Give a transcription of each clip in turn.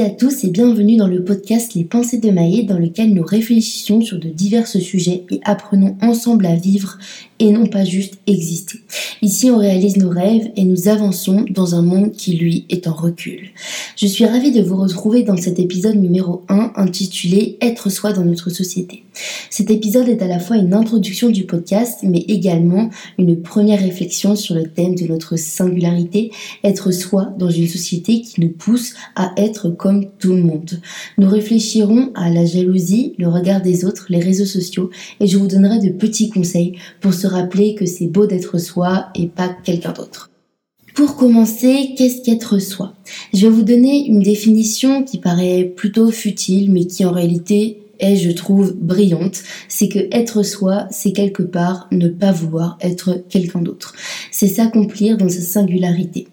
à tous et bienvenue dans le podcast Les Pensées de Maë dans lequel nous réfléchissons sur de divers sujets et apprenons ensemble à vivre et non pas juste exister. Ici, on réalise nos rêves et nous avançons dans un monde qui, lui, est en recul. Je suis ravie de vous retrouver dans cet épisode numéro 1 intitulé Être soi dans notre société. Cet épisode est à la fois une introduction du podcast, mais également une première réflexion sur le thème de notre singularité, être soi dans une société qui nous pousse à être comme tout le monde. Nous réfléchirons à la jalousie, le regard des autres, les réseaux sociaux, et je vous donnerai de petits conseils pour se rappeler que c'est beau d'être soi et pas quelqu'un d'autre. Pour commencer, qu'est-ce qu'être soi? Je vais vous donner une définition qui paraît plutôt futile, mais qui en réalité est, je trouve, brillante. C'est que être soi, c'est quelque part ne pas vouloir être quelqu'un d'autre. C'est s'accomplir dans sa singularité.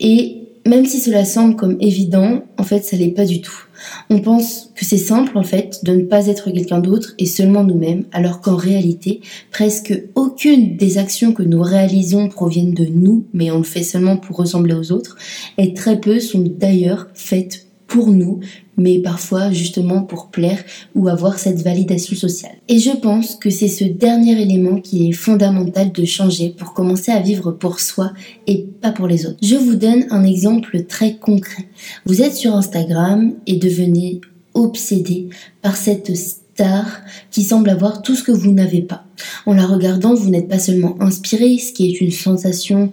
Et même si cela semble comme évident, en fait, ça l'est pas du tout. On pense que c'est simple en fait de ne pas être quelqu'un d'autre et seulement nous-mêmes, alors qu'en réalité, presque aucune des actions que nous réalisons proviennent de nous, mais on le fait seulement pour ressembler aux autres, et très peu sont d'ailleurs faites pour nous, mais parfois justement pour plaire ou avoir cette validation sociale. Et je pense que c'est ce dernier élément qui est fondamental de changer pour commencer à vivre pour soi et pas pour les autres. Je vous donne un exemple très concret. Vous êtes sur Instagram et devenez obsédé par cette star qui semble avoir tout ce que vous n'avez pas. En la regardant, vous n'êtes pas seulement inspiré, ce qui est une sensation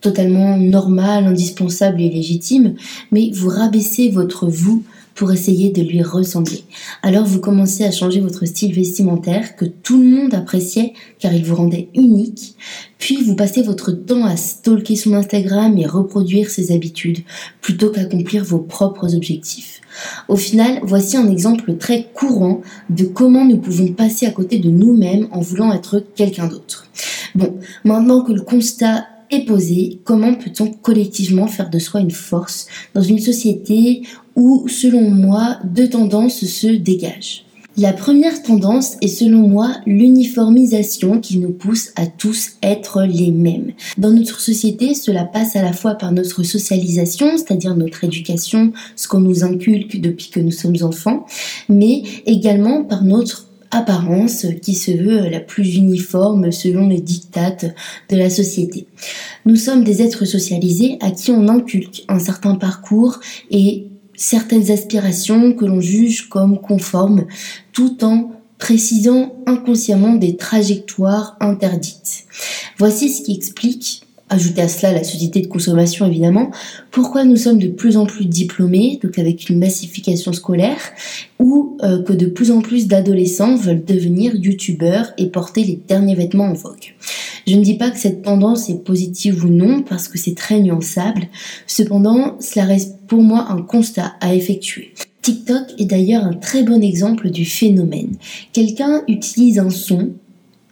totalement normal, indispensable et légitime, mais vous rabaissez votre vous pour essayer de lui ressembler. Alors vous commencez à changer votre style vestimentaire que tout le monde appréciait car il vous rendait unique, puis vous passez votre temps à stalker son Instagram et reproduire ses habitudes plutôt qu'accomplir vos propres objectifs. Au final, voici un exemple très courant de comment nous pouvons passer à côté de nous-mêmes en voulant être quelqu'un d'autre. Bon, maintenant que le constat est posée, comment peut-on collectivement faire de soi une force dans une société où, selon moi, deux tendances se dégagent la première tendance est selon moi l'uniformisation qui nous pousse à tous être les mêmes. Dans notre société, cela passe à la fois par notre socialisation, c'est-à-dire notre éducation, ce qu'on nous inculque depuis que nous sommes enfants, mais également par notre apparence qui se veut la plus uniforme selon les dictates de la société. Nous sommes des êtres socialisés à qui on inculque un certain parcours et certaines aspirations que l'on juge comme conformes tout en précisant inconsciemment des trajectoires interdites. Voici ce qui explique Ajouter à cela la société de consommation évidemment, pourquoi nous sommes de plus en plus diplômés, donc avec une massification scolaire, ou euh, que de plus en plus d'adolescents veulent devenir youtubeurs et porter les derniers vêtements en vogue? Je ne dis pas que cette tendance est positive ou non, parce que c'est très nuançable, cependant cela reste pour moi un constat à effectuer. TikTok est d'ailleurs un très bon exemple du phénomène. Quelqu'un utilise un son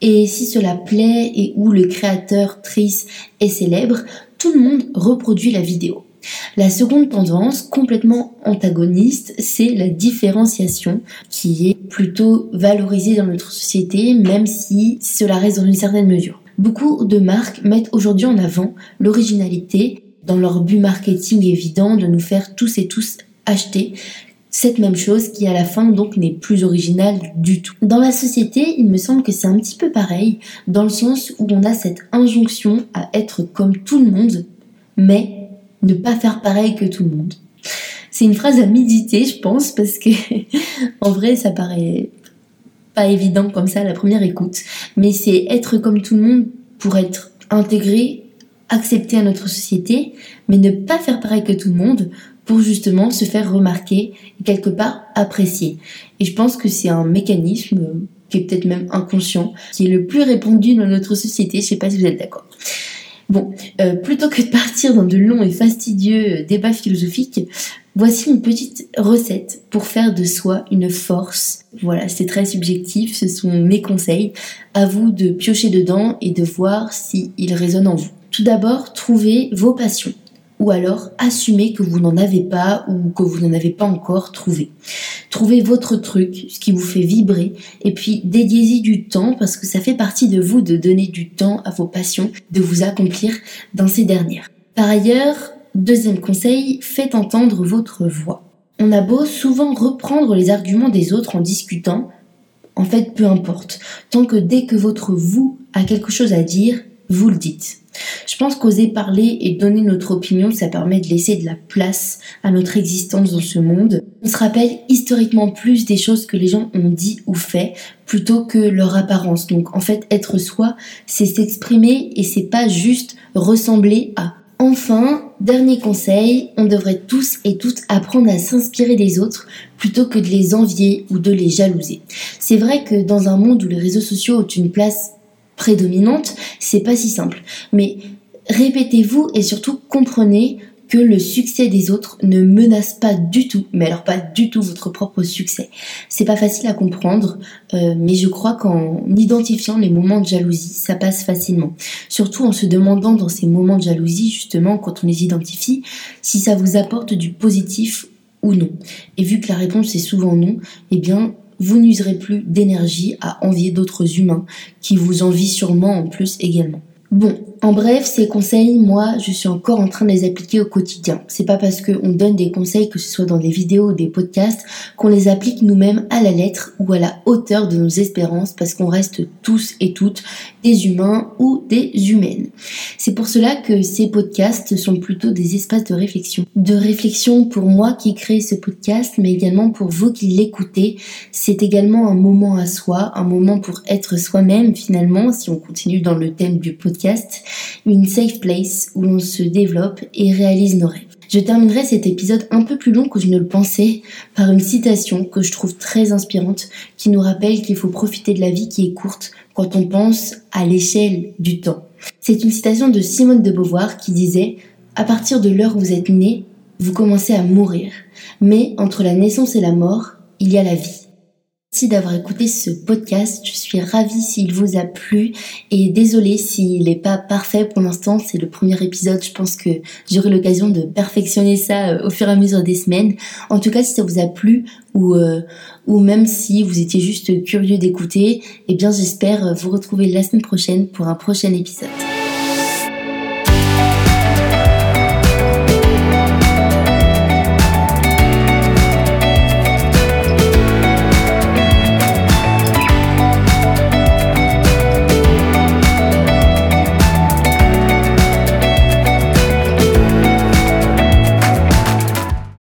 et si cela plaît et où le créateur triste est célèbre, tout le monde reproduit la vidéo. La seconde tendance, complètement antagoniste, c'est la différenciation qui est plutôt valorisée dans notre société, même si cela reste dans une certaine mesure. Beaucoup de marques mettent aujourd'hui en avant l'originalité dans leur but marketing évident de nous faire tous et tous acheter cette même chose qui à la fin donc n'est plus originale du tout. Dans la société, il me semble que c'est un petit peu pareil, dans le sens où on a cette injonction à être comme tout le monde, mais ne pas faire pareil que tout le monde. C'est une phrase à méditer, je pense, parce que en vrai, ça paraît pas évident comme ça à la première écoute, mais c'est être comme tout le monde pour être intégré, accepté à notre société, mais ne pas faire pareil que tout le monde pour justement se faire remarquer et quelque part apprécier. Et je pense que c'est un mécanisme qui est peut-être même inconscient, qui est le plus répandu dans notre société. Je sais pas si vous êtes d'accord. Bon, euh, plutôt que de partir dans de longs et fastidieux débats philosophiques, voici une petite recette pour faire de soi une force. Voilà, c'est très subjectif, ce sont mes conseils. À vous de piocher dedans et de voir s'ils résonnent en vous. Tout d'abord, trouvez vos passions ou alors assumez que vous n'en avez pas ou que vous n'en avez pas encore trouvé. Trouvez votre truc, ce qui vous fait vibrer, et puis dédiez-y du temps parce que ça fait partie de vous de donner du temps à vos passions, de vous accomplir dans ces dernières. Par ailleurs, deuxième conseil, faites entendre votre voix. On a beau souvent reprendre les arguments des autres en discutant, en fait, peu importe. Tant que dès que votre vous a quelque chose à dire, vous le dites. Je pense qu'oser parler et donner notre opinion, ça permet de laisser de la place à notre existence dans ce monde. On se rappelle historiquement plus des choses que les gens ont dit ou fait plutôt que leur apparence. Donc en fait, être soi, c'est s'exprimer et c'est pas juste ressembler à. Enfin, dernier conseil, on devrait tous et toutes apprendre à s'inspirer des autres plutôt que de les envier ou de les jalouser. C'est vrai que dans un monde où les réseaux sociaux ont une place prédominante, c'est pas si simple. Mais répétez-vous et surtout comprenez que le succès des autres ne menace pas du tout, mais alors pas du tout votre propre succès. C'est pas facile à comprendre, euh, mais je crois qu'en identifiant les moments de jalousie, ça passe facilement. Surtout en se demandant dans ces moments de jalousie, justement, quand on les identifie, si ça vous apporte du positif ou non. Et vu que la réponse est souvent non, eh bien, vous n'userez plus d'énergie à envier d'autres humains qui vous envient sûrement en plus également. Bon, en bref, ces conseils, moi, je suis encore en train de les appliquer au quotidien. C'est pas parce qu'on donne des conseils, que ce soit dans des vidéos ou des podcasts, qu'on les applique nous-mêmes à la lettre ou à la hauteur de nos espérances, parce qu'on reste tous et toutes des humains ou des humaines. C'est pour cela que ces podcasts sont plutôt des espaces de réflexion. De réflexion pour moi qui crée ce podcast, mais également pour vous qui l'écoutez. C'est également un moment à soi, un moment pour être soi-même finalement, si on continue dans le thème du podcast une safe place où l'on se développe et réalise nos rêves. Je terminerai cet épisode un peu plus long que je ne le pensais par une citation que je trouve très inspirante qui nous rappelle qu'il faut profiter de la vie qui est courte quand on pense à l'échelle du temps. C'est une citation de Simone de Beauvoir qui disait À partir de l'heure où vous êtes né, vous commencez à mourir. Mais entre la naissance et la mort, il y a la vie. Merci d'avoir écouté ce podcast. Je suis ravie s'il vous a plu et désolée s'il n'est pas parfait pour l'instant. C'est le premier épisode. Je pense que j'aurai l'occasion de perfectionner ça euh, au fur et à mesure des semaines. En tout cas, si ça vous a plu ou, euh, ou même si vous étiez juste curieux d'écouter, eh bien, j'espère vous retrouver la semaine prochaine pour un prochain épisode.